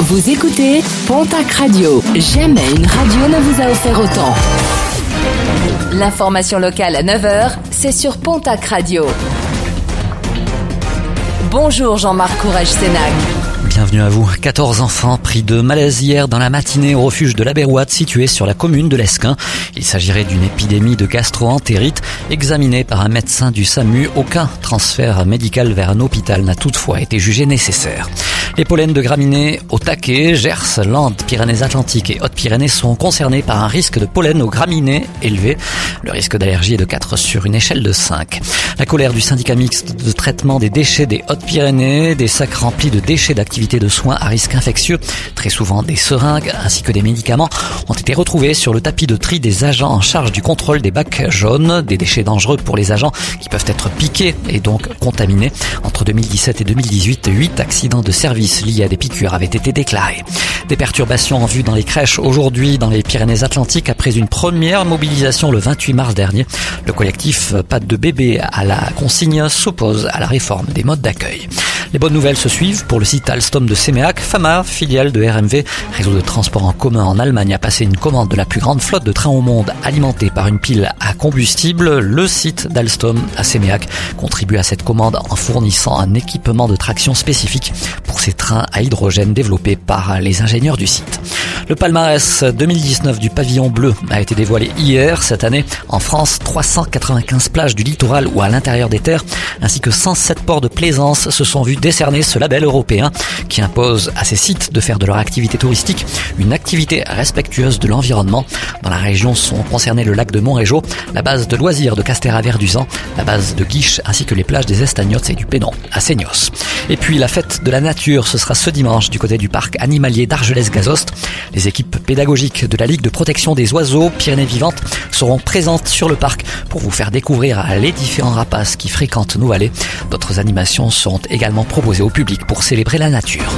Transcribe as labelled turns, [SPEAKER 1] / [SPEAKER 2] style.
[SPEAKER 1] Vous écoutez Pontac Radio. Jamais une radio ne vous a offert autant. L'information locale à 9h, c'est sur Pontac Radio. Bonjour Jean-Marc Courage Sénac.
[SPEAKER 2] Bienvenue à vous. 14 enfants pris de malaise hier dans la matinée au refuge de la Bérouade situé sur la commune de l'Esquin. Il s'agirait d'une épidémie de gastroentérite examinée par un médecin du SAMU. Aucun transfert médical vers un hôpital n'a toutefois été jugé nécessaire. Les pollens de graminées au taquet, Gers, Landes, Pyrénées-Atlantiques et Hautes-Pyrénées sont concernés par un risque de pollen aux graminées élevé. Le risque d'allergie est de 4 sur une échelle de 5. La colère du syndicat mixte de traitement des déchets des Hautes-Pyrénées, des sacs remplis de déchets d'activités de soins à risque infectieux, très souvent des seringues ainsi que des médicaments, ont été retrouvés sur le tapis de tri des agents en charge du contrôle des bacs jaunes, des déchets dangereux pour les agents qui peuvent être piqués et donc contaminés. Entre 2017 et 2018, 8 accidents de service à des piqûres avaient été déclarés. Des perturbations en vue dans les crèches aujourd'hui dans les Pyrénées-Atlantiques après une première mobilisation le 28 mars dernier. Le collectif Pas de bébé à la consigne s'oppose à la réforme des modes d'accueil. Les bonnes nouvelles se suivent pour le site Alstom de Séméac. Fama, filiale de RMV, réseau de transport en commun en Allemagne, a passé une commande de la plus grande flotte de trains au monde alimentée par une pile à combustible. Le site d'Alstom à Séméac contribue à cette commande en fournissant un équipement de traction spécifique pour ces trains à hydrogène développés par les ingénieurs du site. Le palmarès 2019 du pavillon bleu a été dévoilé hier. Cette année, en France, 395 plages du littoral ou à l'intérieur des terres, ainsi que 107 ports de plaisance se sont vus décerner ce label européen qui impose à ces sites de faire de leur activité touristique une activité respectueuse de l'environnement. Dans la région sont concernés le lac de Montrégeau, la base de loisirs de Castéra-Verduzan, la base de Guiche ainsi que les plages des Estagnots et du Pénon à Seignos. Et puis la fête de la nature, ce sera ce dimanche du côté du parc animalier d'Argelès-Gazost. Les équipes pédagogiques de la Ligue de protection des oiseaux Pyrénées vivantes seront présentes sur le parc pour vous faire découvrir les différents rapaces qui fréquentent nos vallées. D'autres animations seront également proposées au public pour célébrer la nature.